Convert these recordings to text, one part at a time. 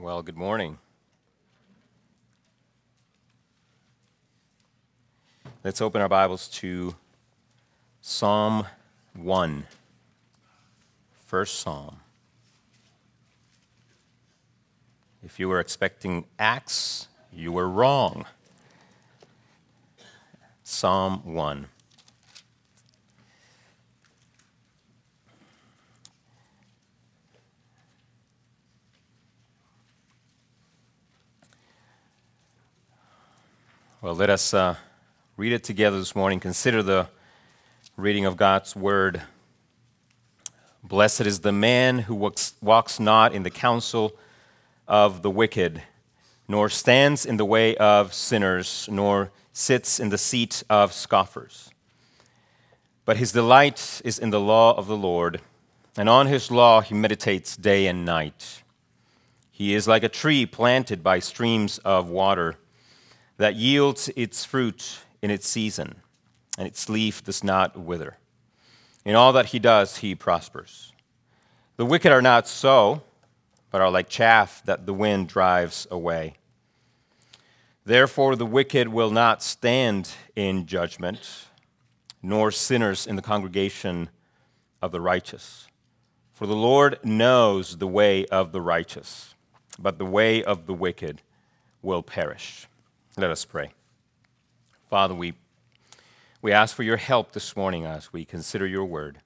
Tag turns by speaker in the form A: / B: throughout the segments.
A: Well, good morning. Let's open our Bibles to Psalm 1. First Psalm. If you were expecting Acts, you were wrong. Psalm 1. Well, let us uh, read it together this morning. Consider the reading of God's word. Blessed is the man who walks, walks not in the counsel of the wicked, nor stands in the way of sinners, nor sits in the seat of scoffers. But his delight is in the law of the Lord, and on his law he meditates day and night. He is like a tree planted by streams of water that yields its fruit in its season, and its leaf does not wither. In all that he does, he prospers. The wicked are not so, but are like chaff that the wind drives away. Therefore, the wicked will not stand in judgment, nor sinners in the congregation of the righteous. For the Lord knows the way of the righteous, but the way of the wicked will perish. Let us pray. Father, we, we ask for your help this morning as we consider your word.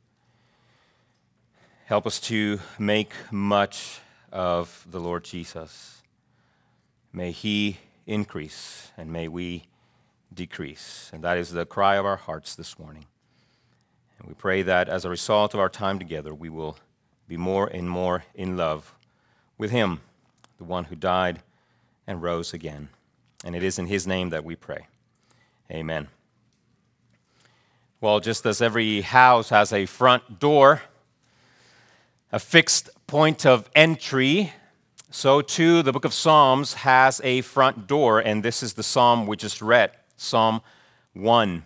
A: Help us to make much of the Lord Jesus. May he increase and may we decrease. And that is the cry of our hearts this morning. And we pray that as a result of our time together, we will be more and more in love with him, the one who died and rose again. And it is in his name that we pray. Amen. Well, just as every house has a front door, a fixed point of entry, so too the book of Psalms has a front door, and this is the psalm we just read, Psalm 1.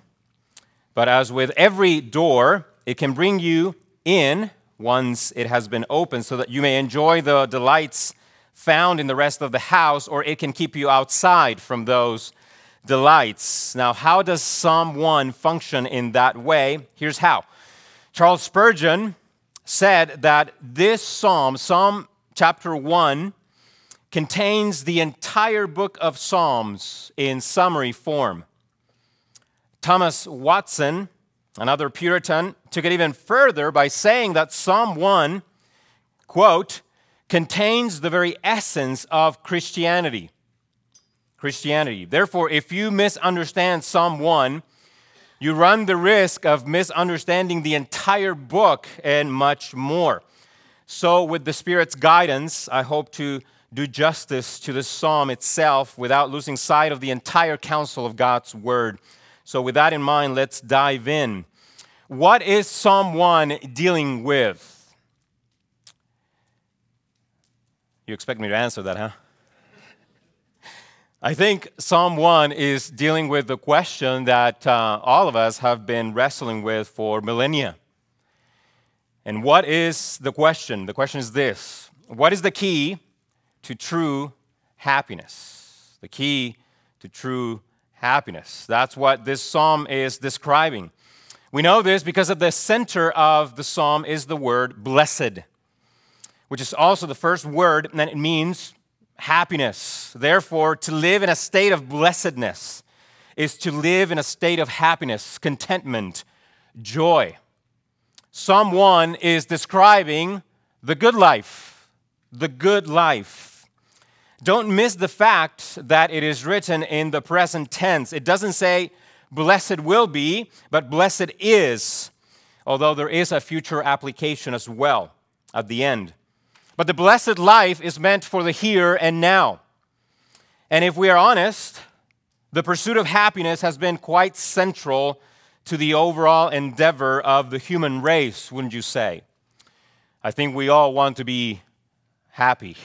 A: But as with every door, it can bring you in once it has been opened so that you may enjoy the delights found in the rest of the house, or it can keep you outside from those delights. Now, how does Psalm 1 function in that way? Here's how Charles Spurgeon said that this psalm, Psalm chapter 1, contains the entire book of Psalms in summary form. Thomas Watson, another Puritan, took it even further by saying that Psalm 1, quote, contains the very essence of Christianity. Christianity. Therefore, if you misunderstand Psalm 1, you run the risk of misunderstanding the entire book and much more. So, with the Spirit's guidance, I hope to do justice to the psalm itself without losing sight of the entire counsel of God's word. So, with that in mind, let's dive in. What is Psalm 1 dealing with? You expect me to answer that, huh? I think Psalm 1 is dealing with the question that uh, all of us have been wrestling with for millennia. And what is the question? The question is this What is the key to true happiness? The key to true happiness. That's what this psalm is describing. We know this because at the center of the psalm is the word blessed which is also the first word, and it means happiness. Therefore, to live in a state of blessedness is to live in a state of happiness, contentment, joy. Psalm 1 is describing the good life, the good life. Don't miss the fact that it is written in the present tense. It doesn't say blessed will be, but blessed is, although there is a future application as well at the end. But the blessed life is meant for the here and now. And if we are honest, the pursuit of happiness has been quite central to the overall endeavor of the human race, wouldn't you say? I think we all want to be happy.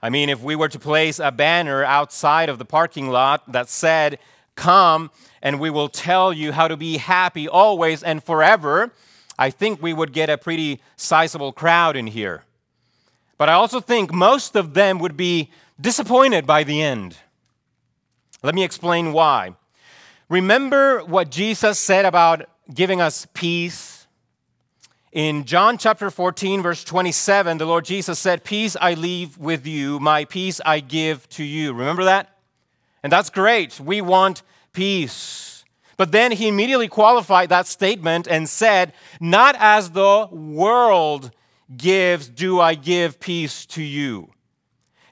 A: I mean, if we were to place a banner outside of the parking lot that said, Come and we will tell you how to be happy always and forever, I think we would get a pretty sizable crowd in here. But I also think most of them would be disappointed by the end. Let me explain why. Remember what Jesus said about giving us peace? In John chapter 14, verse 27, the Lord Jesus said, Peace I leave with you, my peace I give to you. Remember that? And that's great. We want peace. But then he immediately qualified that statement and said, Not as the world gives, do I give peace to you.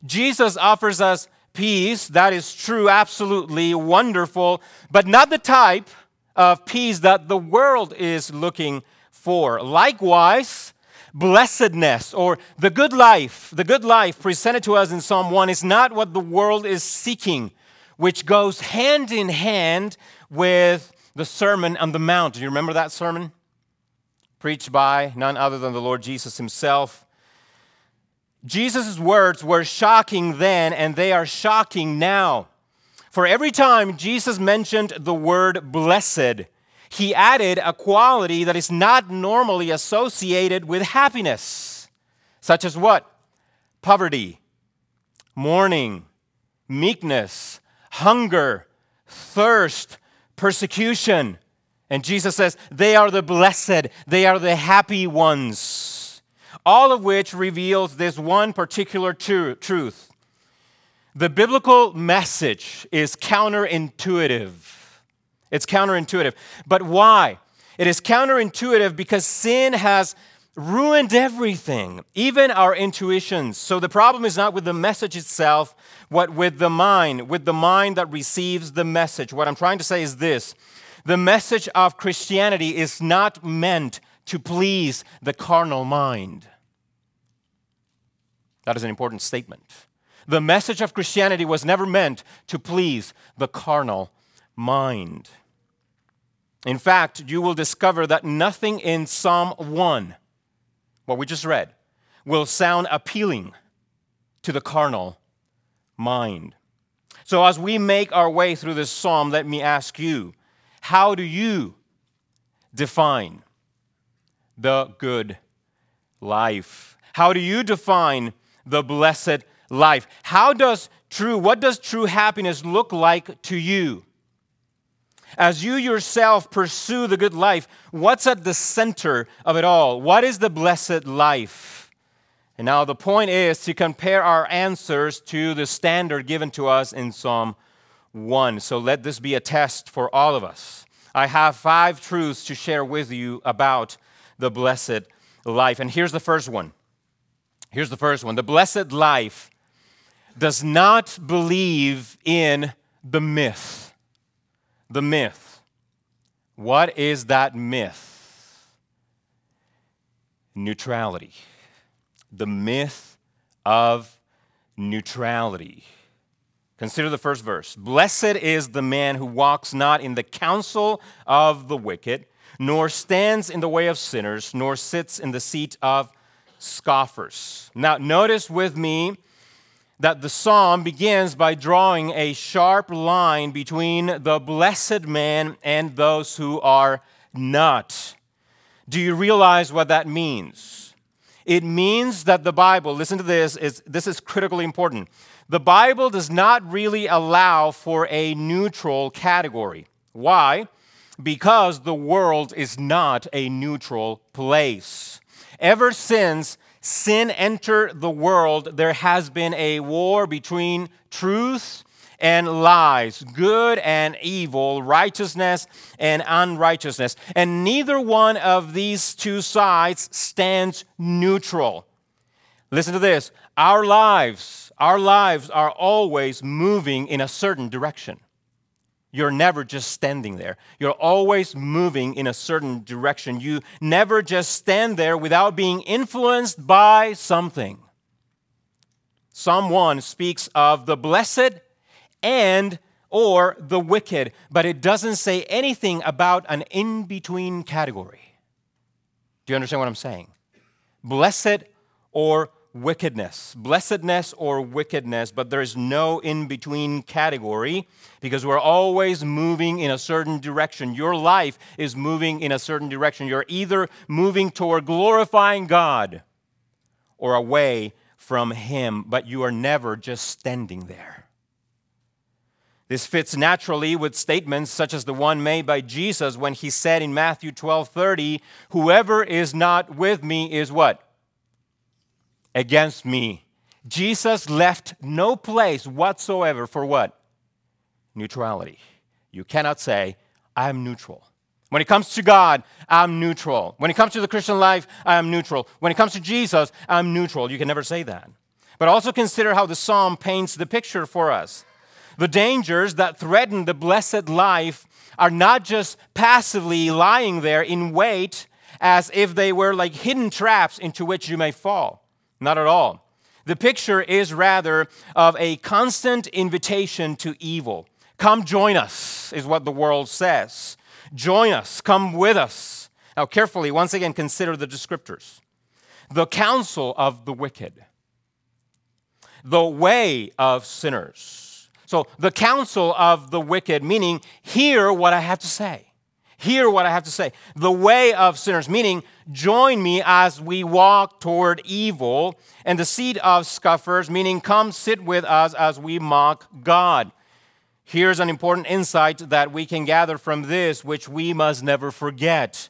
A: Jesus offers us peace. That is true, absolutely wonderful, but not the type of peace that the world is looking for. Likewise, blessedness or the good life, the good life presented to us in Psalm 1 is not what the world is seeking, which goes hand in hand with the Sermon on the Mount. Do you remember that sermon? Preached by none other than the Lord Jesus himself. Jesus' words were shocking then, and they are shocking now. For every time Jesus mentioned the word blessed, he added a quality that is not normally associated with happiness, such as what? Poverty, mourning, meekness, hunger, thirst, persecution. And Jesus says, they are the blessed, they are the happy ones. All of which reveals this one particular tr- truth the biblical message is counterintuitive. It's counterintuitive. But why? It is counterintuitive because sin has ruined everything, even our intuitions. So the problem is not with the message itself, but with the mind, with the mind that receives the message. What I'm trying to say is this the message of Christianity is not meant to please the carnal mind. That is an important statement. The message of Christianity was never meant to please the carnal mind. In fact, you will discover that nothing in Psalm 1, what we just read, will sound appealing to the carnal mind. So, as we make our way through this psalm, let me ask you how do you define the good life? How do you define the blessed life. How does true, what does true happiness look like to you? As you yourself pursue the good life, what's at the center of it all? What is the blessed life? And now the point is to compare our answers to the standard given to us in Psalm 1. So let this be a test for all of us. I have five truths to share with you about the blessed life. And here's the first one. Here's the first one. The blessed life does not believe in the myth. The myth. What is that myth? Neutrality. The myth of neutrality. Consider the first verse. Blessed is the man who walks not in the counsel of the wicked, nor stands in the way of sinners, nor sits in the seat of scoffers. Now, notice with me that the psalm begins by drawing a sharp line between the blessed man and those who are not. Do you realize what that means? It means that the Bible, listen to this, is, this is critically important. The Bible does not really allow for a neutral category. Why? Because the world is not a neutral place. Ever since sin entered the world, there has been a war between truth and lies, good and evil, righteousness and unrighteousness. And neither one of these two sides stands neutral. Listen to this our lives, our lives are always moving in a certain direction. You're never just standing there. You're always moving in a certain direction. You never just stand there without being influenced by something. Psalm 1 speaks of the blessed and or the wicked, but it doesn't say anything about an in between category. Do you understand what I'm saying? Blessed or wickedness, blessedness or wickedness, but there's no in between category because we're always moving in a certain direction. Your life is moving in a certain direction. You're either moving toward glorifying God or away from Him, but you are never just standing there. This fits naturally with statements such as the one made by Jesus when he said in Matthew 12 30, Whoever is not with me is what? Against me. Jesus left no place whatsoever for what? Neutrality. You cannot say, I'm neutral. When it comes to God, I'm neutral. When it comes to the Christian life, I'm neutral. When it comes to Jesus, I'm neutral. You can never say that. But also consider how the psalm paints the picture for us. The dangers that threaten the blessed life are not just passively lying there in wait as if they were like hidden traps into which you may fall. Not at all. The picture is rather of a constant invitation to evil. Come join us, is what the world says. Join us, come with us. Now, carefully, once again, consider the descriptors the counsel of the wicked, the way of sinners so, the counsel of the wicked, meaning, hear what I have to say. Hear what I have to say. The way of sinners, meaning, join me as we walk toward evil. And the seat of scoffers, meaning, come sit with us as we mock God. Here's an important insight that we can gather from this, which we must never forget.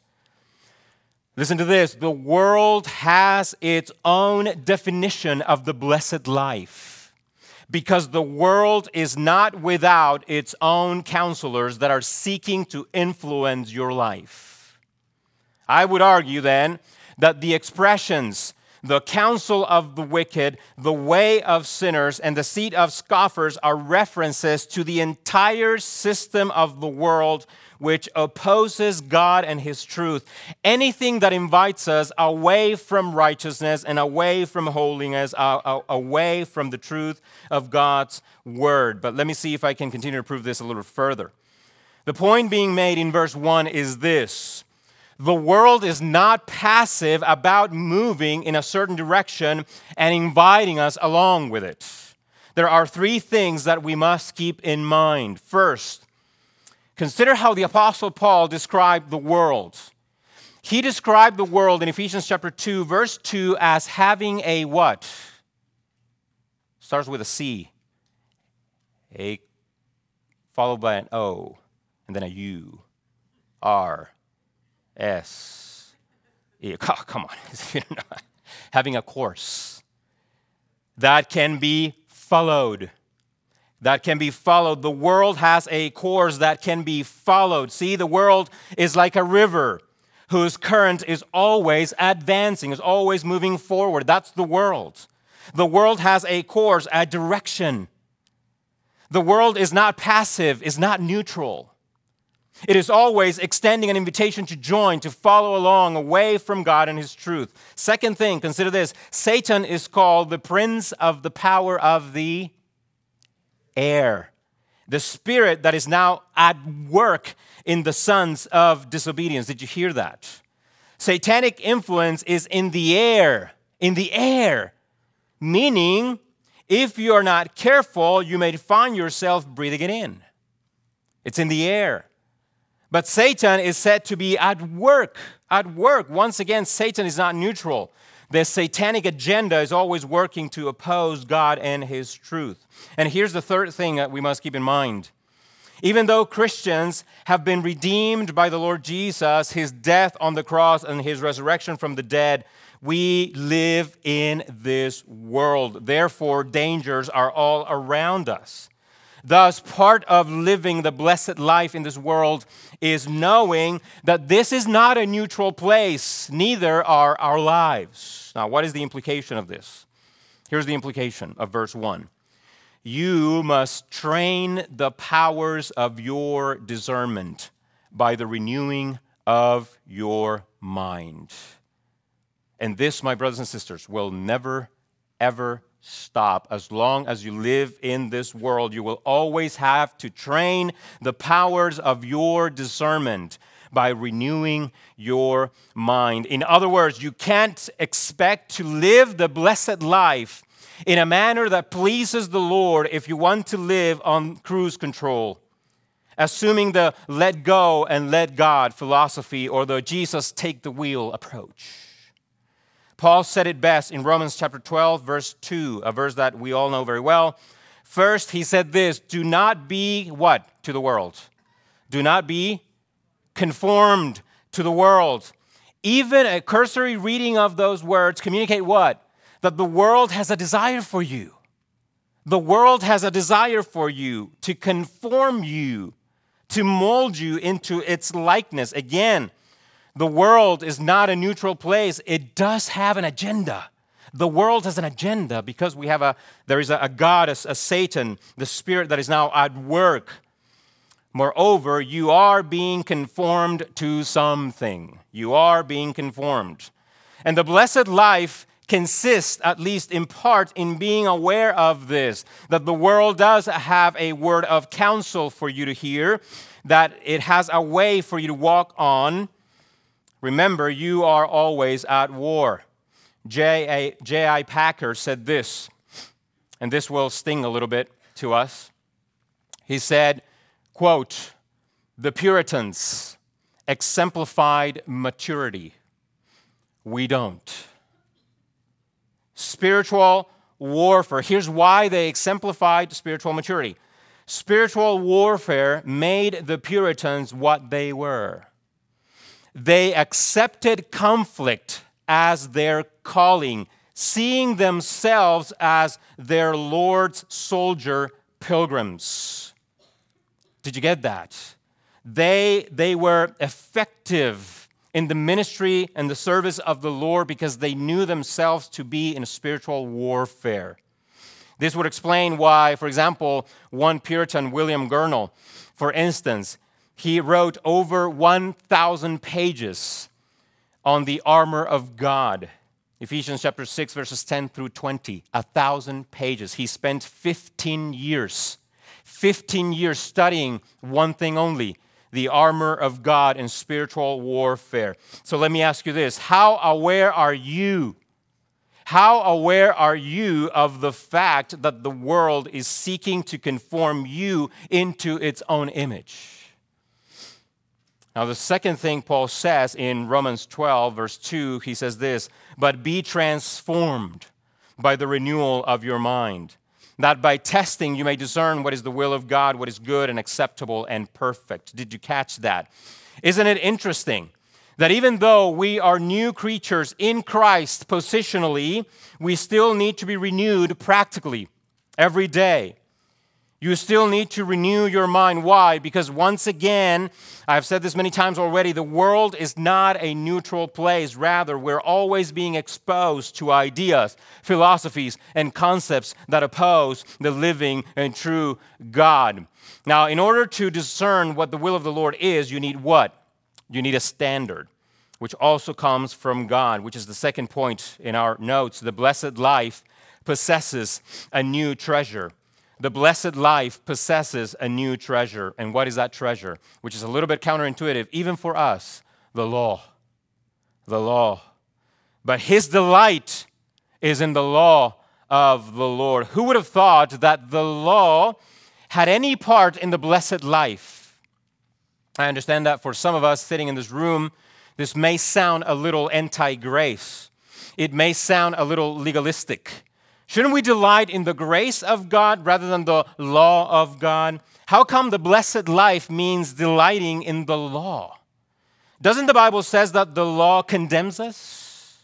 A: Listen to this the world has its own definition of the blessed life because the world is not without its own counselors that are seeking to influence your life. I would argue then that the expressions, the counsel of the wicked, the way of sinners, and the seat of scoffers are references to the entire system of the world which opposes God and His truth. Anything that invites us away from righteousness and away from holiness, away from the truth of God's word. But let me see if I can continue to prove this a little further. The point being made in verse 1 is this. The world is not passive about moving in a certain direction and inviting us along with it. There are three things that we must keep in mind. First, Consider how the Apostle Paul described the world. He described the world in Ephesians chapter 2, verse 2, as having a what? Starts with a C. A followed by an O, and then a U. R. S. E. Oh, come on. having a course that can be followed that can be followed. The world has a course that can be followed. See, the world is like a river whose current is always advancing, is always moving forward. That's the world. The world has a course, a direction. The world is not passive, is not neutral. It is always extending an invitation to join, to follow along away from God and His truth. Second thing, consider this Satan is called the prince of the power of the air. The spirit that is now at work in the sons of disobedience. Did you hear that? Satanic influence is in the air, in the air, meaning if you are not careful, you may find yourself breathing it in. It's in the air. But Satan is said to be at work. At work. Once again, Satan is not neutral. The satanic agenda is always working to oppose God and His truth. And here's the third thing that we must keep in mind. Even though Christians have been redeemed by the Lord Jesus, His death on the cross and His resurrection from the dead, we live in this world. Therefore, dangers are all around us. Thus, part of living the blessed life in this world is knowing that this is not a neutral place, neither are our lives. Now, what is the implication of this? Here's the implication of verse 1 You must train the powers of your discernment by the renewing of your mind. And this, my brothers and sisters, will never, ever stop. As long as you live in this world, you will always have to train the powers of your discernment by renewing your mind. In other words, you can't expect to live the blessed life in a manner that pleases the Lord if you want to live on cruise control. Assuming the let go and let God philosophy or the Jesus take the wheel approach. Paul said it best in Romans chapter 12, verse 2, a verse that we all know very well. First, he said this do not be what to the world? Do not be conformed to the world. Even a cursory reading of those words communicate what? That the world has a desire for you. The world has a desire for you to conform you, to mold you into its likeness. Again, the world is not a neutral place. It does have an agenda. The world has an agenda because we have a there is a, a God, a, a Satan, the spirit that is now at work. Moreover, you are being conformed to something. You are being conformed. And the blessed life consists, at least in part, in being aware of this that the world does have a word of counsel for you to hear, that it has a way for you to walk on Remember, you are always at war. J.I. Packer said this, and this will sting a little bit to us. He said, quote, the Puritans exemplified maturity. We don't. Spiritual warfare. Here's why they exemplified spiritual maturity. Spiritual warfare made the Puritans what they were. They accepted conflict as their calling, seeing themselves as their Lord's soldier pilgrims. Did you get that? They, they were effective in the ministry and the service of the Lord because they knew themselves to be in spiritual warfare. This would explain why, for example, one Puritan, William Gurnall, for instance, he wrote over 1,000 pages on the armor of God. Ephesians chapter 6, verses 10 through 20, a thousand pages. He spent 15 years, 15 years studying one thing only the armor of God in spiritual warfare. So let me ask you this How aware are you? How aware are you of the fact that the world is seeking to conform you into its own image? Now, the second thing Paul says in Romans 12, verse 2, he says this But be transformed by the renewal of your mind, that by testing you may discern what is the will of God, what is good and acceptable and perfect. Did you catch that? Isn't it interesting that even though we are new creatures in Christ positionally, we still need to be renewed practically every day? You still need to renew your mind. Why? Because once again, I've said this many times already, the world is not a neutral place. Rather, we're always being exposed to ideas, philosophies, and concepts that oppose the living and true God. Now, in order to discern what the will of the Lord is, you need what? You need a standard, which also comes from God, which is the second point in our notes. The blessed life possesses a new treasure the blessed life possesses a new treasure. And what is that treasure? Which is a little bit counterintuitive, even for us the law. The law. But his delight is in the law of the Lord. Who would have thought that the law had any part in the blessed life? I understand that for some of us sitting in this room, this may sound a little anti grace. It may sound a little legalistic. Shouldn't we delight in the grace of God rather than the law of God? How come the blessed life means delighting in the law? Doesn't the Bible says that the law condemns us?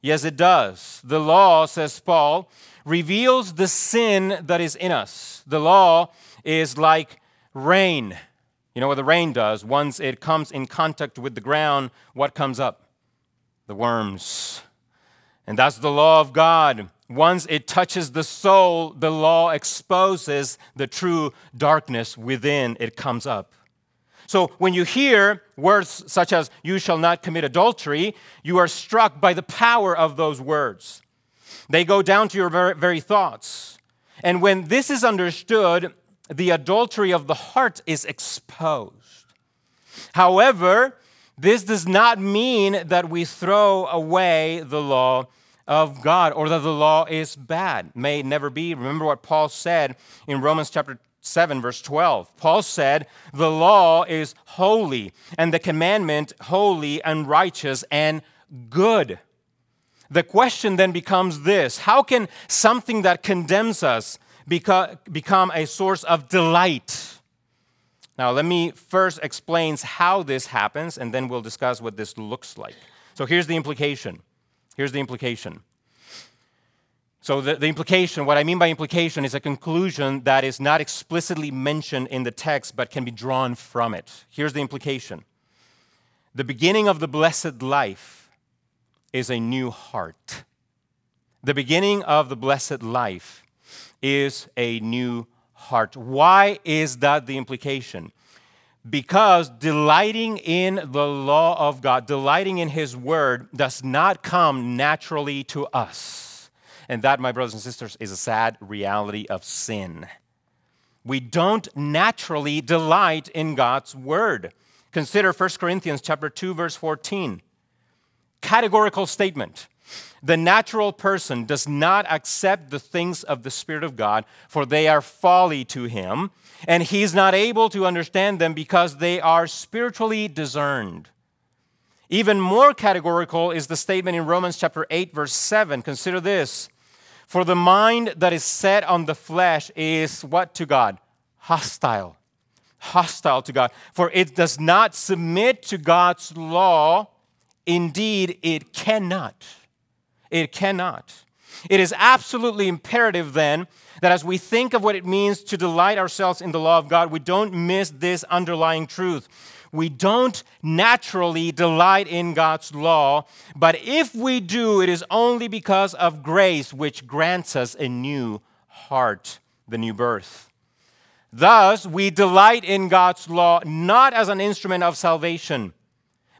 A: Yes, it does. The law, says Paul, reveals the sin that is in us. The law is like rain. You know what the rain does? Once it comes in contact with the ground, what comes up? The worms. And that's the law of God. Once it touches the soul, the law exposes the true darkness within, it comes up. So when you hear words such as, you shall not commit adultery, you are struck by the power of those words. They go down to your very, thoughts. And when this is understood, the adultery of the heart is exposed. However, this does not mean that we throw away the law of God or that the law is bad. May never be. Remember what Paul said in Romans chapter 7, verse 12. Paul said, The law is holy, and the commandment holy and righteous and good. The question then becomes this How can something that condemns us become a source of delight? Now, let me first explain how this happens, and then we'll discuss what this looks like. So, here's the implication. Here's the implication. So, the, the, implication, what I mean by implication, is a conclusion that is not explicitly mentioned in the text but can be drawn from it. Here's the implication The beginning of the blessed life is a new heart. The beginning of the blessed life is a new heart. Why is that the implication? Because delighting in the law of God, delighting in His word, does not come naturally to us. And that, my brothers and sisters, is a sad reality of sin. We don't naturally delight in God's word. Consider 1 Corinthians chapter 2 verse 14. Categorical statement. The natural person does not accept the things of the Spirit of God, for they are folly to him, and he's not able to understand them because they are spiritually discerned. Even more categorical is the statement in Romans chapter 8 verse 7. Consider this. For the mind that is set on the flesh is what to God? Hostile. Hostile to God. For it does not submit to God's law. Indeed, it cannot. It cannot. It is absolutely imperative then that as we think of what it means to delight ourselves in the law of God, we don't miss this underlying truth. We don't naturally delight in God's law, but if we do, it is only because of grace, which grants us a new heart, the new birth. Thus, we delight in God's law not as an instrument of salvation,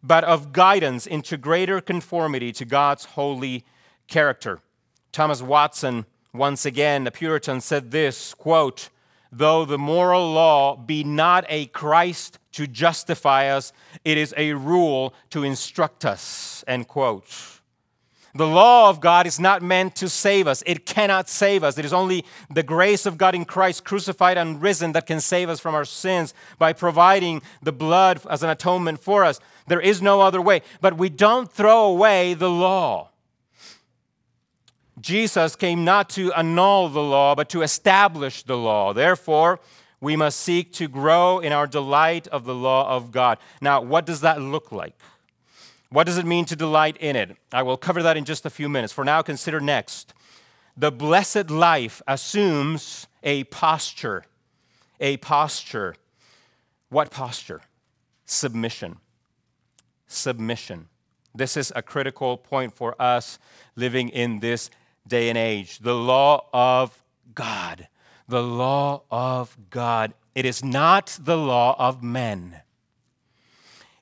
A: but of guidance into greater conformity to God's holy character. Thomas Watson, once again, a Puritan, said this quote, Though the moral law be not a Christ to justify us, it is a rule to instruct us. End quote. The law of God is not meant to save us. It cannot save us. It is only the grace of God in Christ, crucified and risen, that can save us from our sins by providing the blood as an atonement for us. There is no other way. But we don't throw away the law. Jesus came not to annul the law, but to establish the law. Therefore, we must seek to grow in our delight of the law of God. Now, what does that look like? What does it mean to delight in it? I will cover that in just a few minutes. For now, consider next. The blessed life assumes a posture. A posture. What posture? Submission. Submission. This is a critical point for us living in this day and age. The law of God. The law of God. It is not the law of men.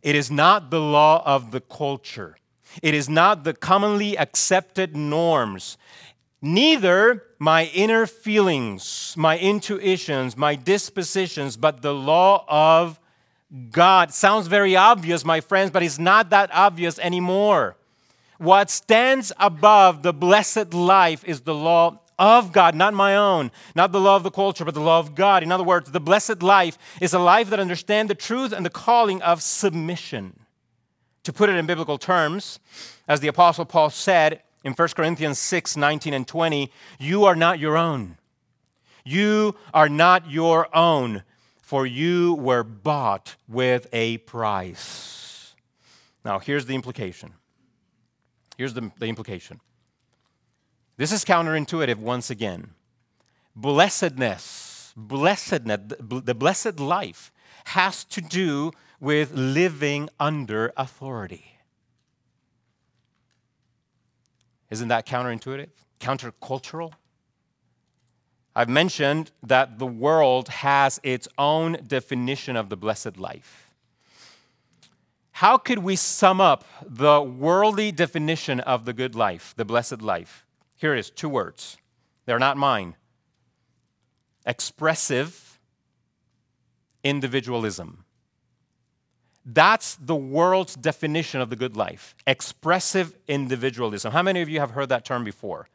A: It is not the law of the culture. It is not the commonly accepted norms. Neither my inner feelings, my intuitions, my dispositions, but the law of God. Sounds very obvious, my friends, but it's not that obvious anymore. What stands above the blessed life is the law of God, not my own, not the law of the culture, but the law of God. In other words, the blessed life is a life that understands the truth and the calling of submission. To put it in biblical terms, as the Apostle Paul said in 1 Corinthians 6 19 and 20, you are not your own. You are not your own, for you were bought with a price. Now, here's the implication Here's the, the implication this is counterintuitive once again. Blessedness, blessedness, the blessed life has to do with living under authority. Isn't that counterintuitive? Countercultural? I've mentioned that the world has its own definition of the blessed life. How could we sum up the worldly definition of the good life, the blessed life? Here it is two words. They're not mine. Expressive individualism. That's the world's definition of the good life expressive individualism. How many of you have heard that term before?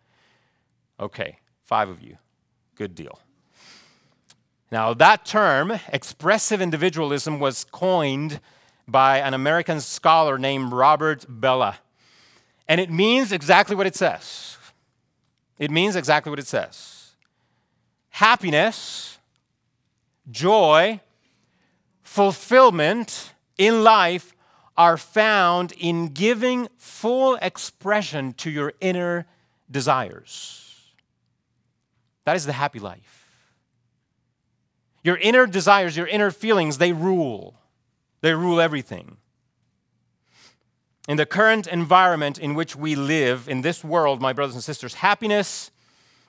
A: Okay, five of you. Good deal. Now, that term, expressive individualism, was coined by an American scholar named Robert Bellah. And it means exactly what it says. It means exactly what it says. Happiness, joy, fulfillment in life are found in giving full expression to your inner desires. That is the happy life. Your inner desires, your inner feelings, they rule. They rule everything. In the current environment in which we live, in this world, my brothers and sisters, happiness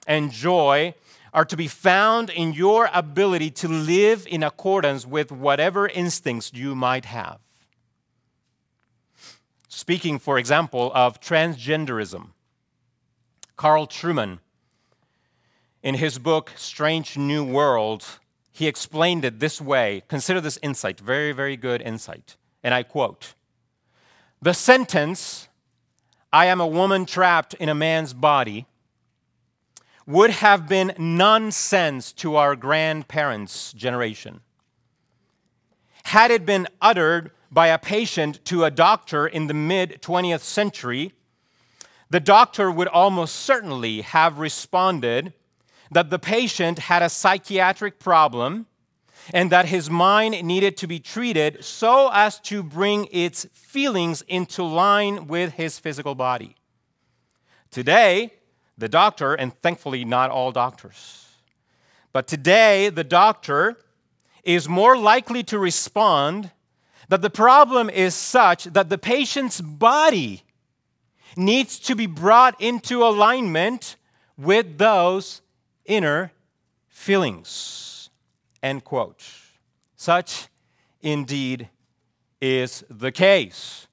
A: and joy are to be found in your ability to live in accordance with whatever instincts you might have. Speaking, for example, of transgenderism, Carl Trueman, in his book Strange New World, he explained it this way. Consider this insight, very, very good insight. And I quote The sentence, I am a woman trapped in a man's body, would have been nonsense to our grandparents' generation. Had it been uttered by a patient to a doctor in the mid 20th century, the doctor would almost certainly have responded that the patient had a psychiatric problem and that his mind needed to be treated so as to bring its feelings into line with his physical body. Today, the doctor, and thankfully not all doctors, but today the doctor is more likely to respond that the problem is such that the patient's body needs to be brought into alignment with those inner feelings. End quote. Such indeed is the case.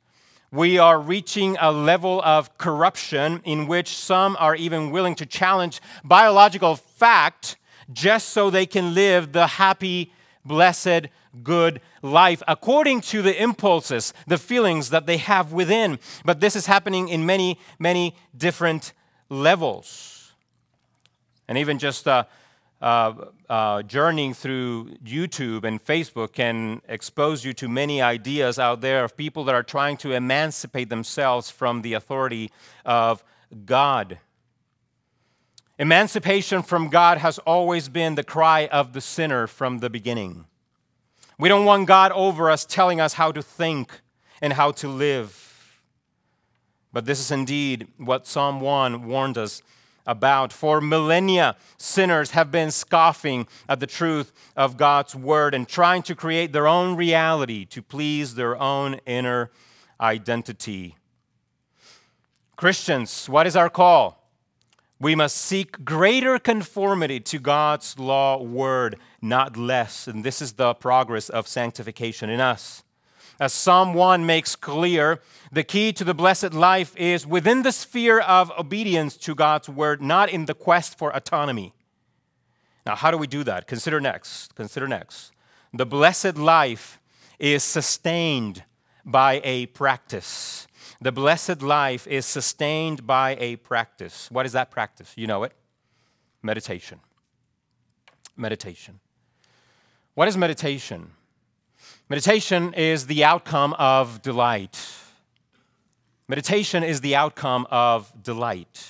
A: We are reaching a level of corruption in which some are even willing to challenge biological fact just so they can live the happy, blessed, good life according to the impulses, the feelings that they have within. But this is happening in many, many different levels. And even just uh, uh, uh, journeying through YouTube and Facebook can expose you to many ideas out there of people that are trying to emancipate themselves from the authority of God. Emancipation from God has always been the cry of the sinner from the beginning. We don't want God over us telling us how to think and how to live. But this is indeed what Psalm 1 warned us about. For millennia, sinners have been scoffing at the truth of God's word and trying to create their own reality to please their own inner identity. Christians, what is our call? We must seek greater conformity to God's law word, not less. And this is the progress of sanctification in us. As Psalm 1 makes clear, the key to the blessed life is within the sphere of obedience to God's word, not in the quest for autonomy. Now, how do we do that? Consider next. Consider next. The blessed life is sustained by a practice. The blessed life is sustained by a practice. What is that practice? You know it meditation. Meditation. What is meditation? Meditation is the outcome of delight. Meditation is the outcome of delight.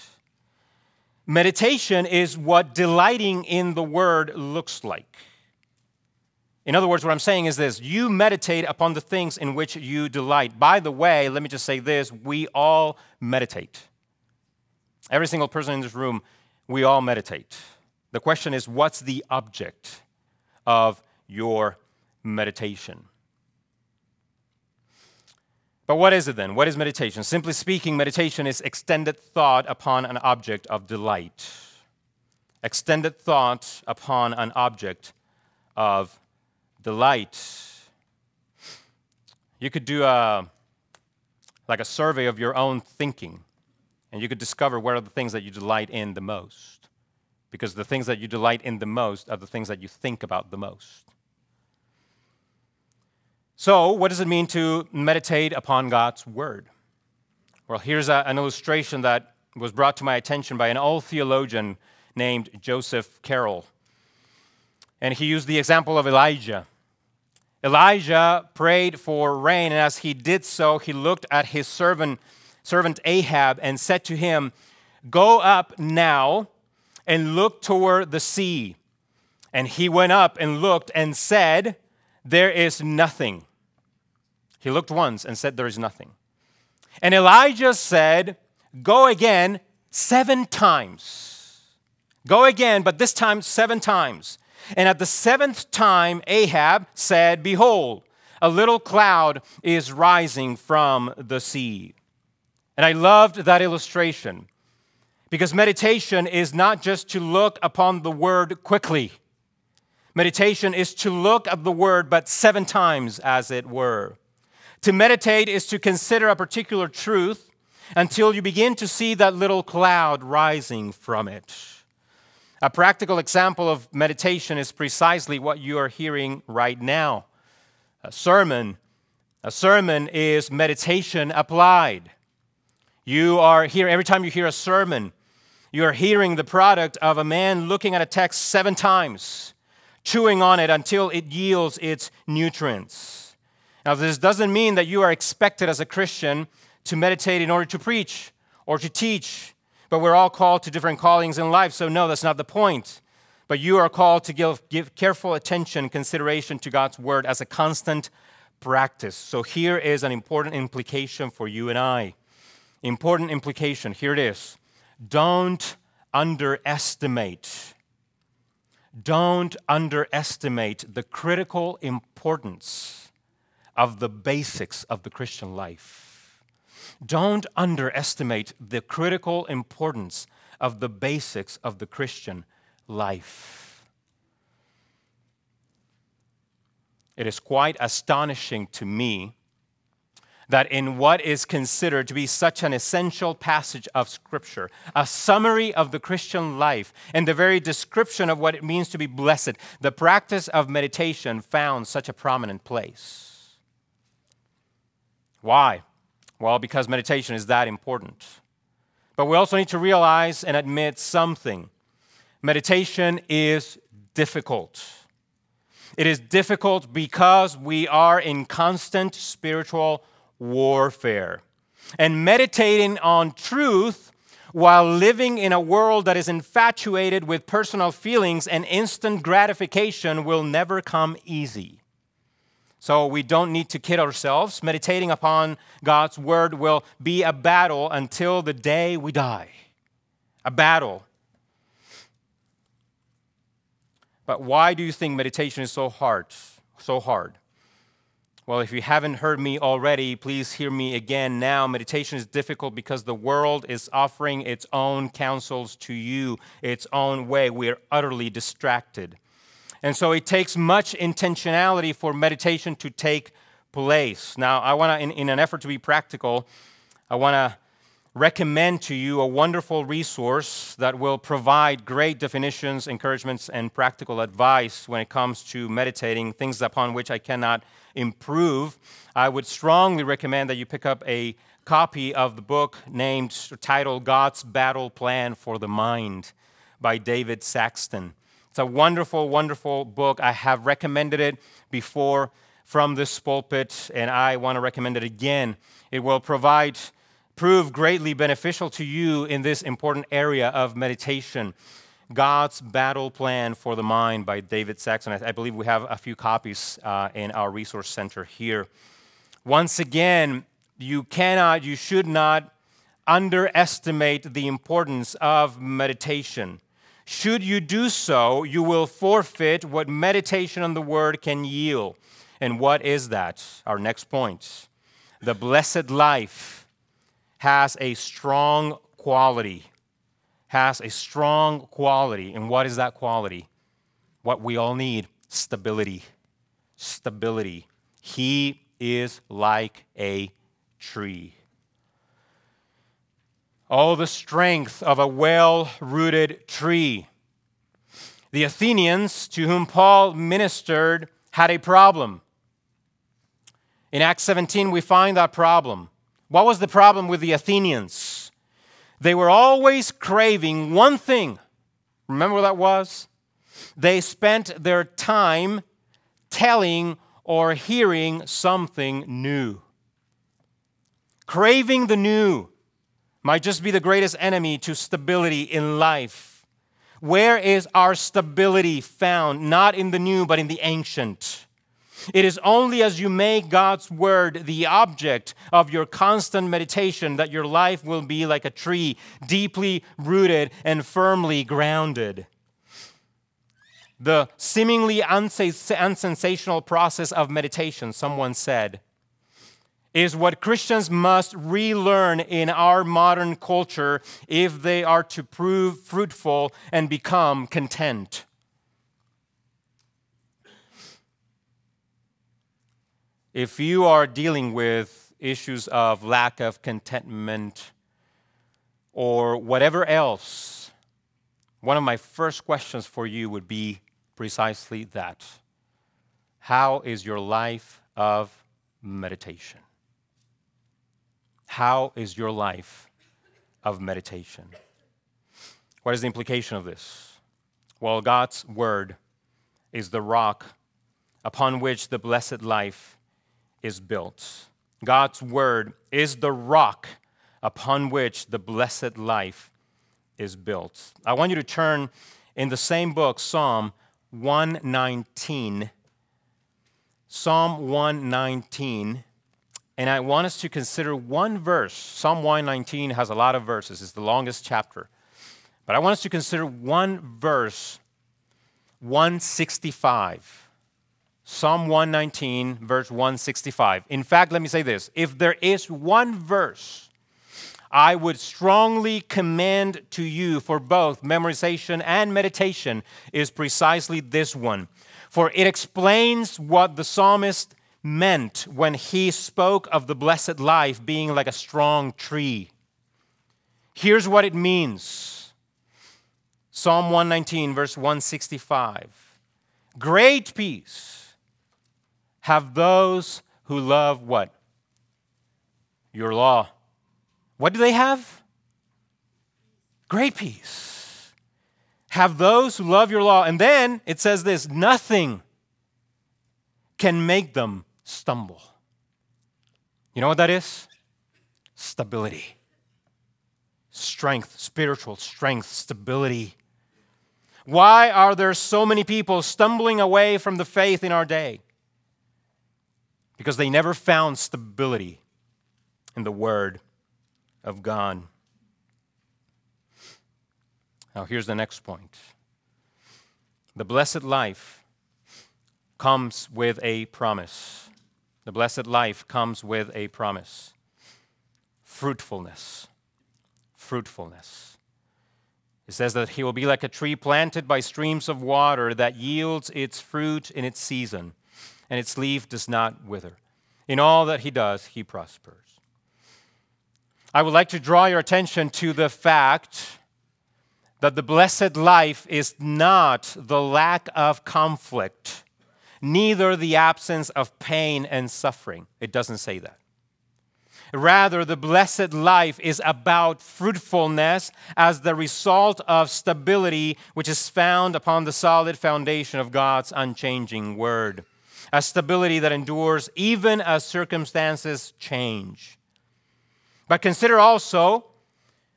A: Meditation is what delighting in the word looks like. In other words, what I'm saying is this you meditate upon the things in which you delight. By the way, let me just say this we all meditate. Every single person in this room, we all meditate. The question is, what's the object of your meditation? But what is it then? What is meditation? Simply speaking, meditation is extended thought upon an object of delight. Extended thought upon an object of delight. You could do a like a survey of your own thinking, and you could discover what are the things that you delight in the most. Because the things that you delight in the most are the things that you think about the most. So, what does it mean to meditate upon God's Word? Well, here's a, an illustration that was brought to my attention by an old theologian named Joseph Caryl. And he used the example of Elijah. Elijah prayed for rain, and as he did so, he looked at his servant servant Ahab and said to him, Go up now and look toward the sea. And he went up and looked and said, There is nothing. He looked once and said, There is nothing. And Elijah said, Go again seven times. Go again, but this time seven times. And at the seventh time, Ahab said, Behold, a little cloud is rising from the sea. And I loved that illustration because meditation is not just to look upon the word quickly. Meditation is to look at the word, but seven times, as it were. To meditate is to consider a particular truth until you begin to see that little cloud rising from it. A practical example of meditation is precisely what you are hearing right now. A sermon. A sermon is meditation applied. You are here, every time you hear a sermon, you are hearing the product of a man looking at a text seven times, chewing on it until it yields its nutrients. Now, this doesn't mean that you are expected as a Christian to meditate in order to preach or to teach, but we're all called to different callings in life, so no, that's not the point. But you are called to give, give careful attention, consideration to God's word as a constant practice. So here is an important implication for you and I. Important implication. Here it is. Don't underestimate. Don't underestimate the critical importance of the basics of the Christian life. Don't underestimate the critical importance of the basics of the Christian life. It is quite astonishing to me that in what is considered to be such an essential passage of Scripture, a summary of the Christian life, and the very description of what it means to be blessed, the practice of meditation found such a prominent place. Why? Well, because meditation is that important. But we also need to realize and admit something meditation is difficult. It is difficult because we are in constant spiritual warfare. And meditating on truth while living in a world that is infatuated with personal feelings and instant gratification will never come easy. So we don't need to kid ourselves. Meditating upon God's word will be a battle until the day we die. A battle. But why do you think meditation is so hard? So hard? Well, if you haven't heard me already, please hear me again now. Meditation is difficult because the world is offering its own counsels to you, its own way. We are utterly distracted. And so it takes much intentionality for meditation to take place. Now, I want to, in, in, an effort to be practical, I want to recommend to you a wonderful resource that will provide great definitions, encouragements, and practical advice when it comes to meditating, things upon which I cannot improve, I would strongly recommend that you pick up a copy of the book named titled God's Battle Plan for the Mind by David Saxton. It's a wonderful, wonderful book. I have recommended it before from this pulpit, and I want to recommend it again. It will provide, prove greatly beneficial to you in this important area of meditation. God's Battle Plan for the Mind by David Saxton. I, I believe we have a few copies uh, in our resource center here. Once again, you cannot, you should not underestimate the importance of meditation. Should you do so, you will forfeit what meditation on the Word can yield. And what is that? Our next point. The blessed life has a strong quality has a strong quality. And what is that quality? What we all need stability. Stability. He is like a tree. Oh, the strength of a well rooted tree. The Athenians, to whom Paul ministered, had a problem. In Acts 17, we find that problem. What was the problem with the Athenians? They were always craving one thing. Remember what that was? They spent their time telling or hearing something new. Craving the new. Might just be the greatest enemy to stability in life. Where is our stability found? Not in the new, but in the ancient. It is only as you make God's word the object of your constant meditation that your life will be like a tree, deeply rooted and firmly grounded. The seemingly unsensational process of meditation, someone said, is what Christians must relearn in our modern culture if they are to prove fruitful and become content. If you are dealing with issues of lack of contentment or whatever else, one of my first questions for you would be precisely that. How is your life of meditation? How is your life of meditation? What is the implication of this? Well, God's word is the rock upon which the blessed life is built. God's word is the rock upon which the blessed life is built. I want you to turn in the same book, Psalm 119. Psalm 119. And I want us to consider one verse. Psalm 119 has a lot of verses, it's the longest chapter. But I want us to consider one verse, 165. Psalm 119, verse 165. In fact, let me say this if there is one verse I would strongly commend to you for both memorization and meditation, is precisely this one. For it explains what the psalmist meant when he spoke of the blessed life being like a strong tree. Here's what it means Psalm 119, verse 165. Great peace have those who love what? Your law. What do they have? Great peace. Have those who love your law. And then it says this nothing can make them stumble. You know what that is? Stability, strength, spiritual strength, stability. Why are there so many people stumbling away from the faith in our day? because they never found stability in the Word of God. Now, here's the next point the blessed life comes with a promise. The blessed life comes with a promise fruitfulness. Fruitfulness. It says that he will be like a tree planted by streams of water that yields its fruit in its season and its leaf does not wither. In all that he does, he prospers. I would like to draw your attention to the fact that the blessed life is not the lack of conflict, neither the absence of pain and suffering. It doesn't say that. Rather, the blessed life is about fruitfulness as the result of stability, which is found upon the solid foundation of God's unchanging word a stability that endures even as circumstances change. But consider also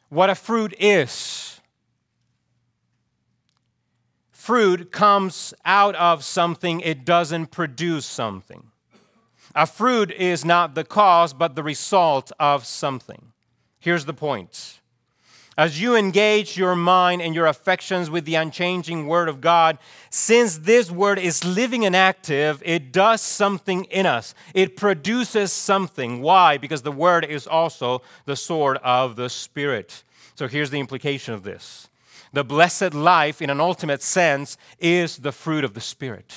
A: what a fruit is. Fruit comes out of something, it doesn't produce something. A fruit is not the cause, but the result of something. Here's the point as you engage your mind and your affections with the unchanging Word of God, since this Word is living and active, it does something in us. It produces something. Why? Because the Word is also the sword of the Spirit. So here's the implication of this the blessed life, in an ultimate sense, is the fruit of the Spirit.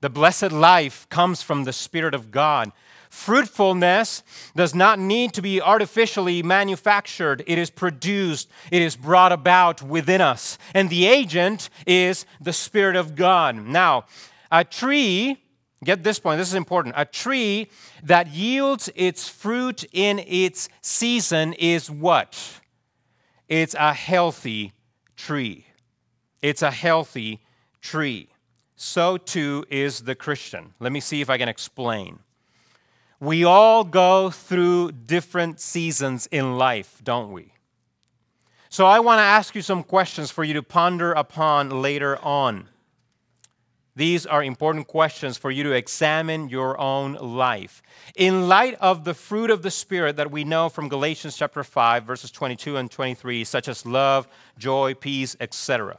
A: The blessed life comes from the Spirit of God. Fruitfulness does not need to be artificially manufactured. It is produced, it is brought about within us. And the agent is the Spirit of God. Now, a tree, get this point, this is important. A tree that yields its fruit in its season is what? It's a healthy tree. It's a healthy tree. So too is the Christian. Let me see if I can explain. We all go through different seasons in life, don't we? So I want to ask you some questions for you to ponder upon later on. These are important questions for you to examine your own life. In light of the fruit of the Spirit that we know from Galatians chapter 5, verses 22 and 23, such as love, joy, peace, etc.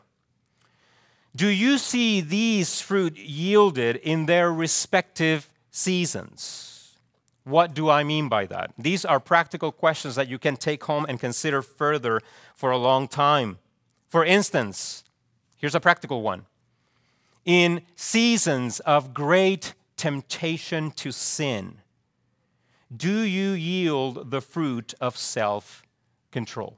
A: Do you see these fruit yielded in their respective seasons? What do I mean by that? These are practical questions that you can take home and consider further for a long time. For instance, here's a practical one in seasons of great temptation to sin, do you yield the fruit of self control?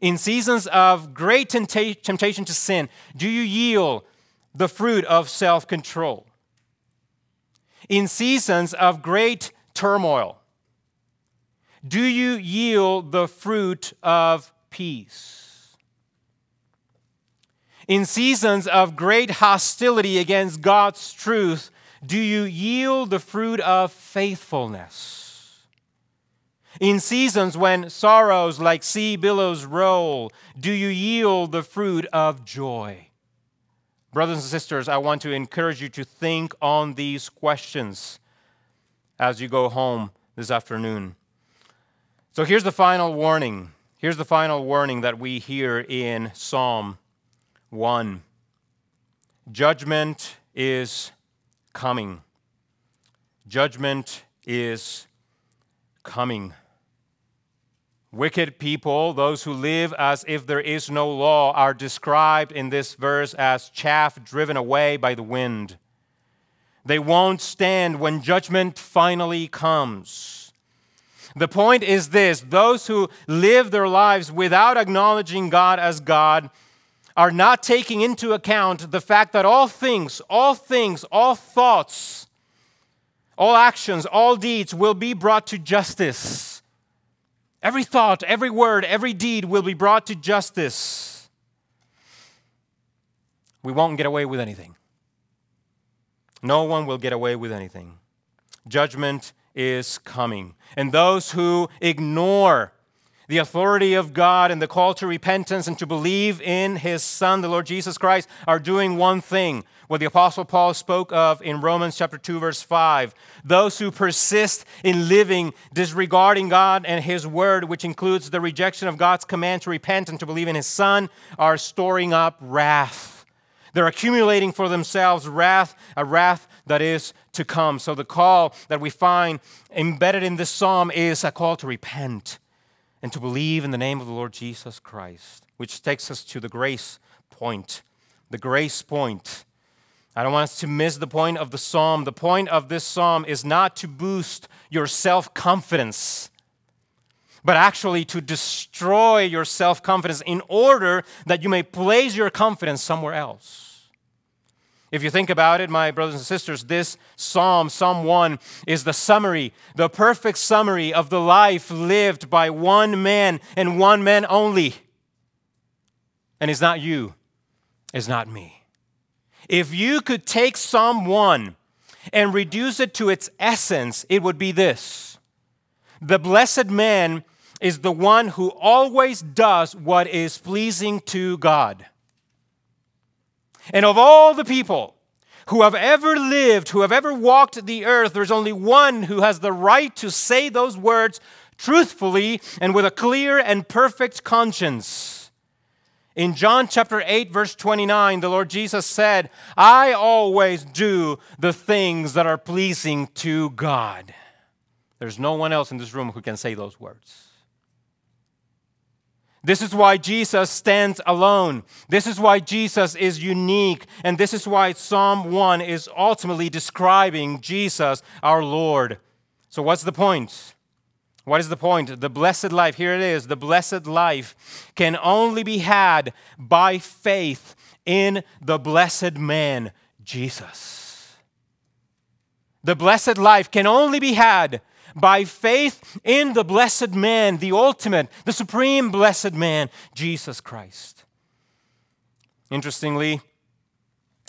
A: In seasons of great temptation to sin, do you yield the fruit of self control? In seasons of great turmoil, do you yield the fruit of peace? In seasons of great hostility against God's truth, do you yield the fruit of faithfulness? In seasons when sorrows like sea billows roll, do you yield the fruit of joy? Brothers and sisters, I want to encourage you to think on these questions as you go home this afternoon. So here's the final warning. Here's the final warning that we hear in Psalm 1. Judgment is coming. Judgment is coming. Wicked people, those who live as if there is no law, are described in this verse as chaff driven away by the wind. They won't stand when judgment finally comes. The point is this those who live their lives without acknowledging God as God are not taking into account the fact that all things, all things, all thoughts, all actions, all deeds will be brought to justice. Every thought, every word, every deed will be brought to justice. We won't get away with anything. No one will get away with anything. Judgment is coming. And those who ignore the authority of God and the call to repentance and to believe in his Son, the Lord Jesus Christ, are doing one thing, what the Apostle Paul spoke of in Romans chapter 2, verse 5. Those who persist in living disregarding God and his word, which includes the rejection of God's command to repent and to believe in his Son, are storing up wrath. They're accumulating for themselves wrath, a wrath that is to come. So the call that we find embedded in this psalm is a call to repent and to believe in the name of the Lord Jesus Christ, which takes us to the grace point. The grace point. I don't want us to miss the point of the psalm. The point of this psalm is not to boost your self confidence, but actually to destroy your self confidence in order that you may place your confidence somewhere else. If you think about it, my brothers and sisters, this psalm, Psalm 1, is the summary, the perfect summary of the life lived by one man and one man only. And it's not you, it's not me. If you could take Psalm 1 and reduce it to its essence, it would be this The blessed man is the one who always does what is pleasing to God. And of all the people who have ever lived, who have ever walked the earth, there's only one who has the right to say those words truthfully and with a clear and perfect conscience. In John chapter 8, verse 29, the Lord Jesus said, I always do the things that are pleasing to God. There's no one else in this room who can say those words. This is why Jesus stands alone. This is why Jesus is unique. And this is why Psalm 1 is ultimately describing Jesus, our Lord. So, what's the point? What is the point? The blessed life, here it is, the blessed life can only be had by faith in the blessed man, Jesus. The blessed life can only be had by faith in the blessed man, the ultimate, the supreme blessed man, Jesus Christ. Interestingly,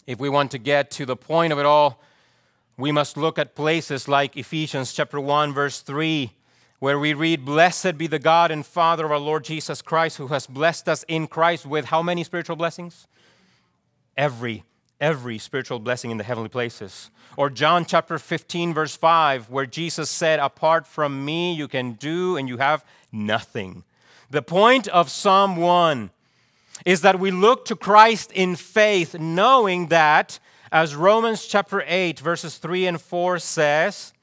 A: if we want to get to the point of it all, We must look at places like Ephesians chapter 1 verse 3 where we read blessed be the God and Father of our Lord Jesus Christ who has blessed us in Christ with how many spiritual blessings? Every every spiritual blessing in the heavenly places. Or John chapter 15, verse 5, where Jesus said, Apart from me, you can do and you have nothing. The point of Psalm 1 is that we look to Christ in faith, knowing that, as Romans chapter 8, verses 3 and 4 says,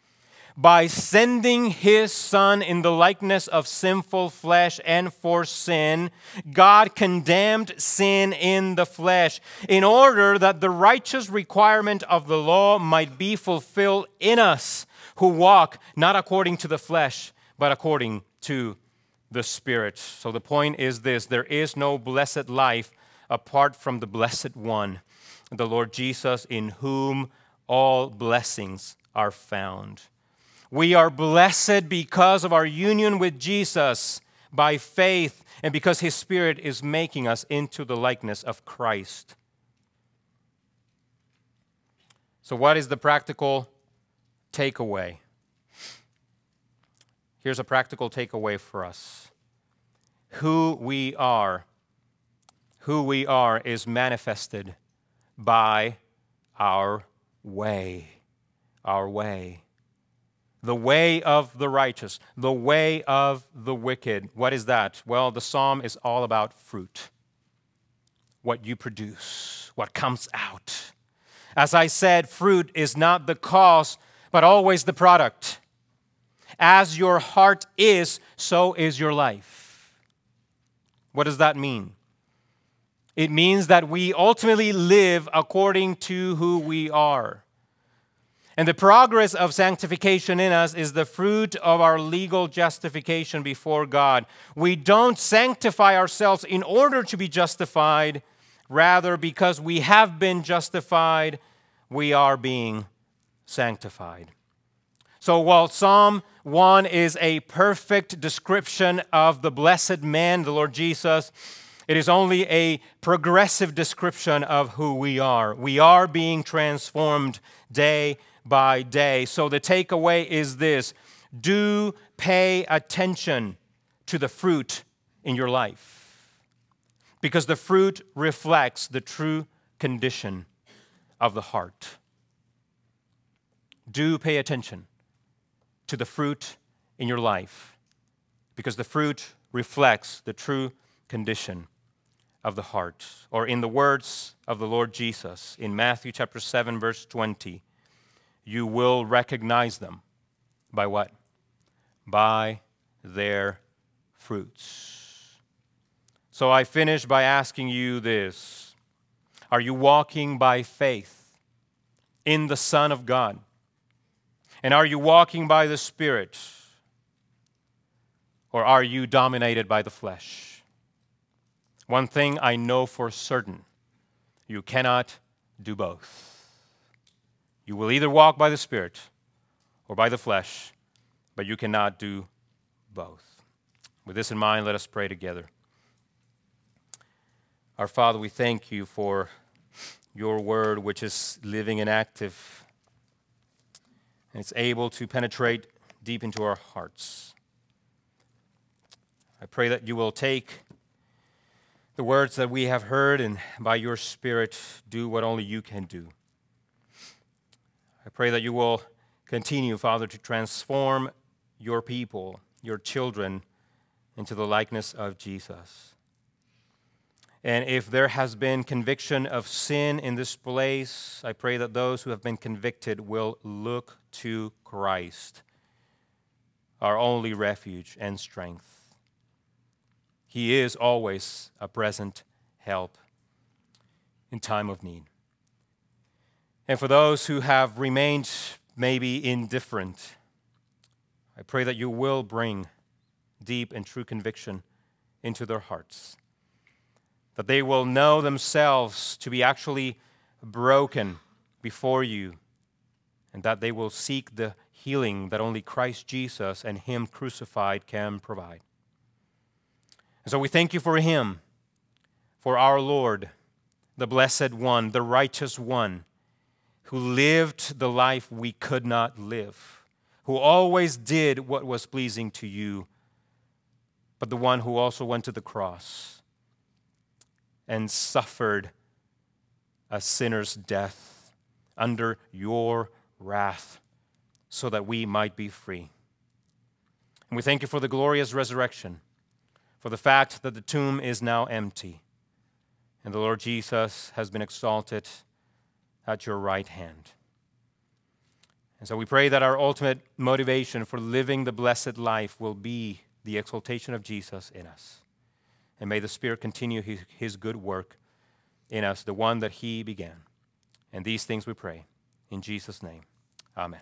A: by sending his son in the likeness of sinful flesh and for sin, God condemned sin in the flesh in order that the righteous requirement of the law might be fulfilled in us who walk not according to the flesh, but according to the Spirit. So the point is this there is no blessed life apart from the blessed one, the Lord Jesus, in whom all blessings are found. We are blessed because of our union with Jesus by faith and because His Spirit is making us into the likeness of Christ. So, what is the practical takeaway? Here's a practical takeaway for us who we are. Who we are is manifested by our way. Our way the way of the righteous, the way of the wicked. What is that? Well, the psalm is all about fruit, what you produce, what comes out. As I said, fruit is not the cause, but always the product. As your heart is, so is your life. What does that mean? It means that we ultimately live according to who we are. And the progress of sanctification in us is the fruit of our legal justification before God. We don't sanctify ourselves in order to be justified, rather, because we have been justified, we are being sanctified. So while Psalm 1 is a perfect description of the blessed man, the Lord Jesus, it is only a progressive description of who we are. We are being transformed day by day. So the takeaway is this do pay attention to the fruit in your life because the fruit reflects the true condition of the heart. Do pay attention to the fruit in your life because the fruit reflects the true condition of the heart. Or in the words of the Lord Jesus in Matthew chapter 7 verse 20, you will recognize them. By what? By their fruits. So I finish by asking you this Are you walking by faith in the Son of God? And are you walking by the Spirit? Or are you dominated by the flesh? One thing I know for certain you cannot do both. You will either walk by the Spirit or by the flesh, but you cannot do both. With this in mind, let us pray together. Our Father, we thank you for your word, which is living and active, and it's able to penetrate deep into our hearts. I pray that you will take the words that we have heard and by your Spirit do what only you can do. I pray that you will continue, Father, to transform your people, your children, into the likeness of Jesus. And if there has been conviction of sin in this place, I pray that those who have been convicted will look to Christ, our only refuge and strength. He is always a present help in time of need. And for those who have remained maybe indifferent, I pray that you will bring deep and true conviction into their hearts. That they will know themselves to be actually broken before you, and that they will seek the healing that only Christ Jesus and Him crucified can provide. And so we thank you for Him, for our Lord, the Blessed One, the Righteous One who lived the life we could not live, who always did what was pleasing to you, but the one who also went to the cross and suffered a sinner's death under your wrath so that we might be free. And we thank you for the glorious resurrection, for the fact that the tomb is now empty, and the Lord Jesus has been exalted at your right hand. And so we pray that our ultimate motivation for living the blessed life will be the exaltation of Jesus in us. And may the Spirit continue his, his good work in us, the one that he began. And these things we pray in Jesus' name. Amen.